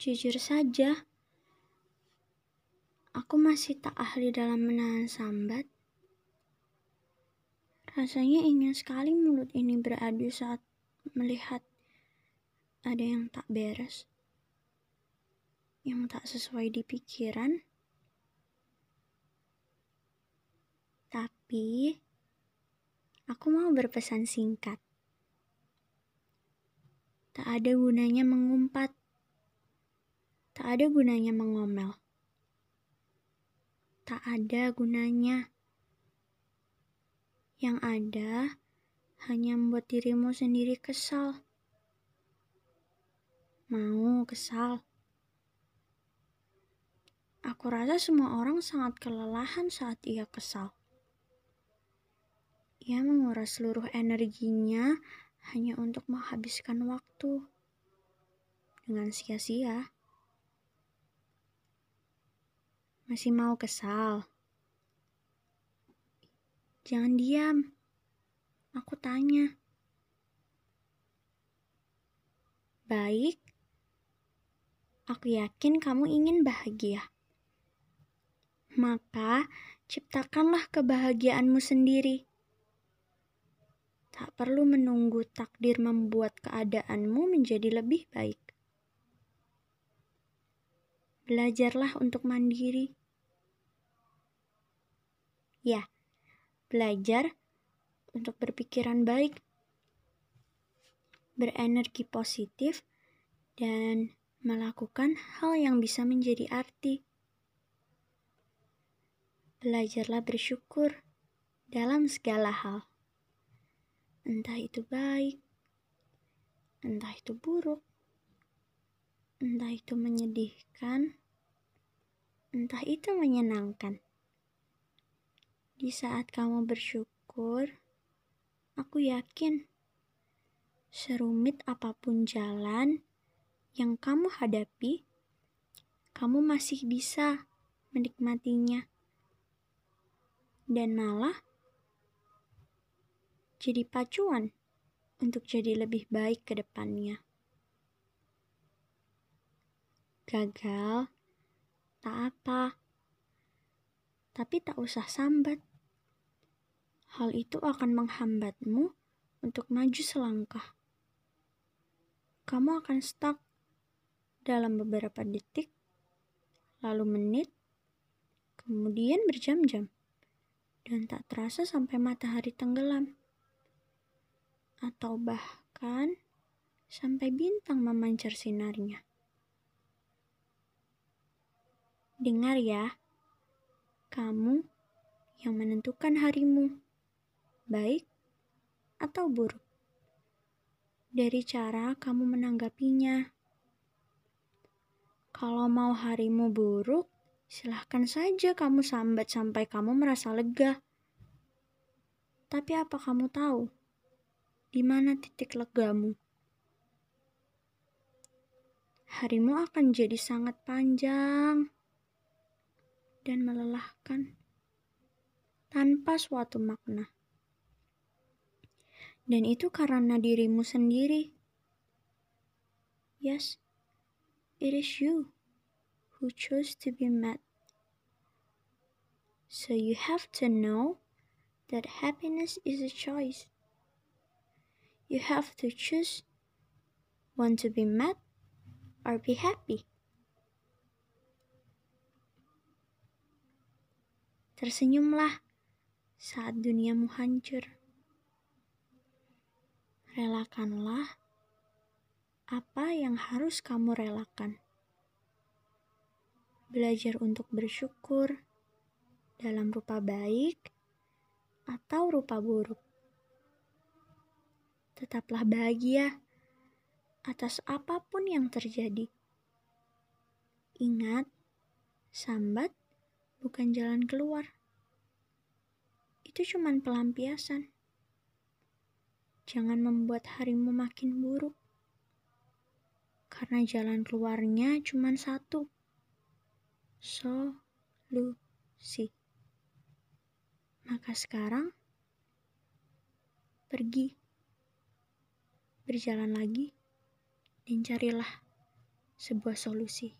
Jujur saja, aku masih tak ahli dalam menahan sambat. Rasanya ingin sekali mulut ini beradu saat melihat ada yang tak beres, yang tak sesuai di pikiran. Tapi, aku mau berpesan singkat. Tak ada gunanya mengumpat. Ada gunanya mengomel. Tak ada gunanya. Yang ada hanya membuat dirimu sendiri kesal. Mau kesal. Aku rasa semua orang sangat kelelahan saat ia kesal. Ia menguras seluruh energinya hanya untuk menghabiskan waktu dengan sia-sia. Masih mau kesal? Jangan diam. Aku tanya. Baik. Aku yakin kamu ingin bahagia. Maka ciptakanlah kebahagiaanmu sendiri. Tak perlu menunggu takdir membuat keadaanmu menjadi lebih baik. Belajarlah untuk mandiri. Ya, belajar untuk berpikiran baik, berenergi positif, dan melakukan hal yang bisa menjadi arti. Belajarlah bersyukur dalam segala hal entah itu baik, entah itu buruk, entah itu menyedihkan, entah itu menyenangkan. Di saat kamu bersyukur, aku yakin serumit apa pun jalan yang kamu hadapi, kamu masih bisa menikmatinya. Dan malah jadi pacuan untuk jadi lebih baik ke depannya. Gagal, tak apa, tapi tak usah sambat. Hal itu akan menghambatmu untuk maju selangkah. Kamu akan stuck dalam beberapa detik, lalu menit, kemudian berjam-jam, dan tak terasa sampai matahari tenggelam atau bahkan sampai bintang memancar sinarnya. Dengar ya, kamu yang menentukan harimu, baik atau buruk. Dari cara kamu menanggapinya. Kalau mau harimu buruk, silahkan saja kamu sambat sampai kamu merasa lega. Tapi apa kamu tahu? di mana titik legamu. Harimu akan jadi sangat panjang dan melelahkan tanpa suatu makna. Dan itu karena dirimu sendiri. Yes, it is you who chose to be mad. So you have to know that happiness is a choice. You have to choose want to be mad or be happy. Tersenyumlah saat duniamu hancur. Relakanlah apa yang harus kamu relakan. Belajar untuk bersyukur dalam rupa baik atau rupa buruk tetaplah bahagia atas apa pun yang terjadi. Ingat, sambat bukan jalan keluar. Itu cuma pelampiasan. Jangan membuat harimu makin buruk. Karena jalan keluarnya cuma satu. Solusi. Maka sekarang pergi berjalan lagi dan carilah sebuah solusi.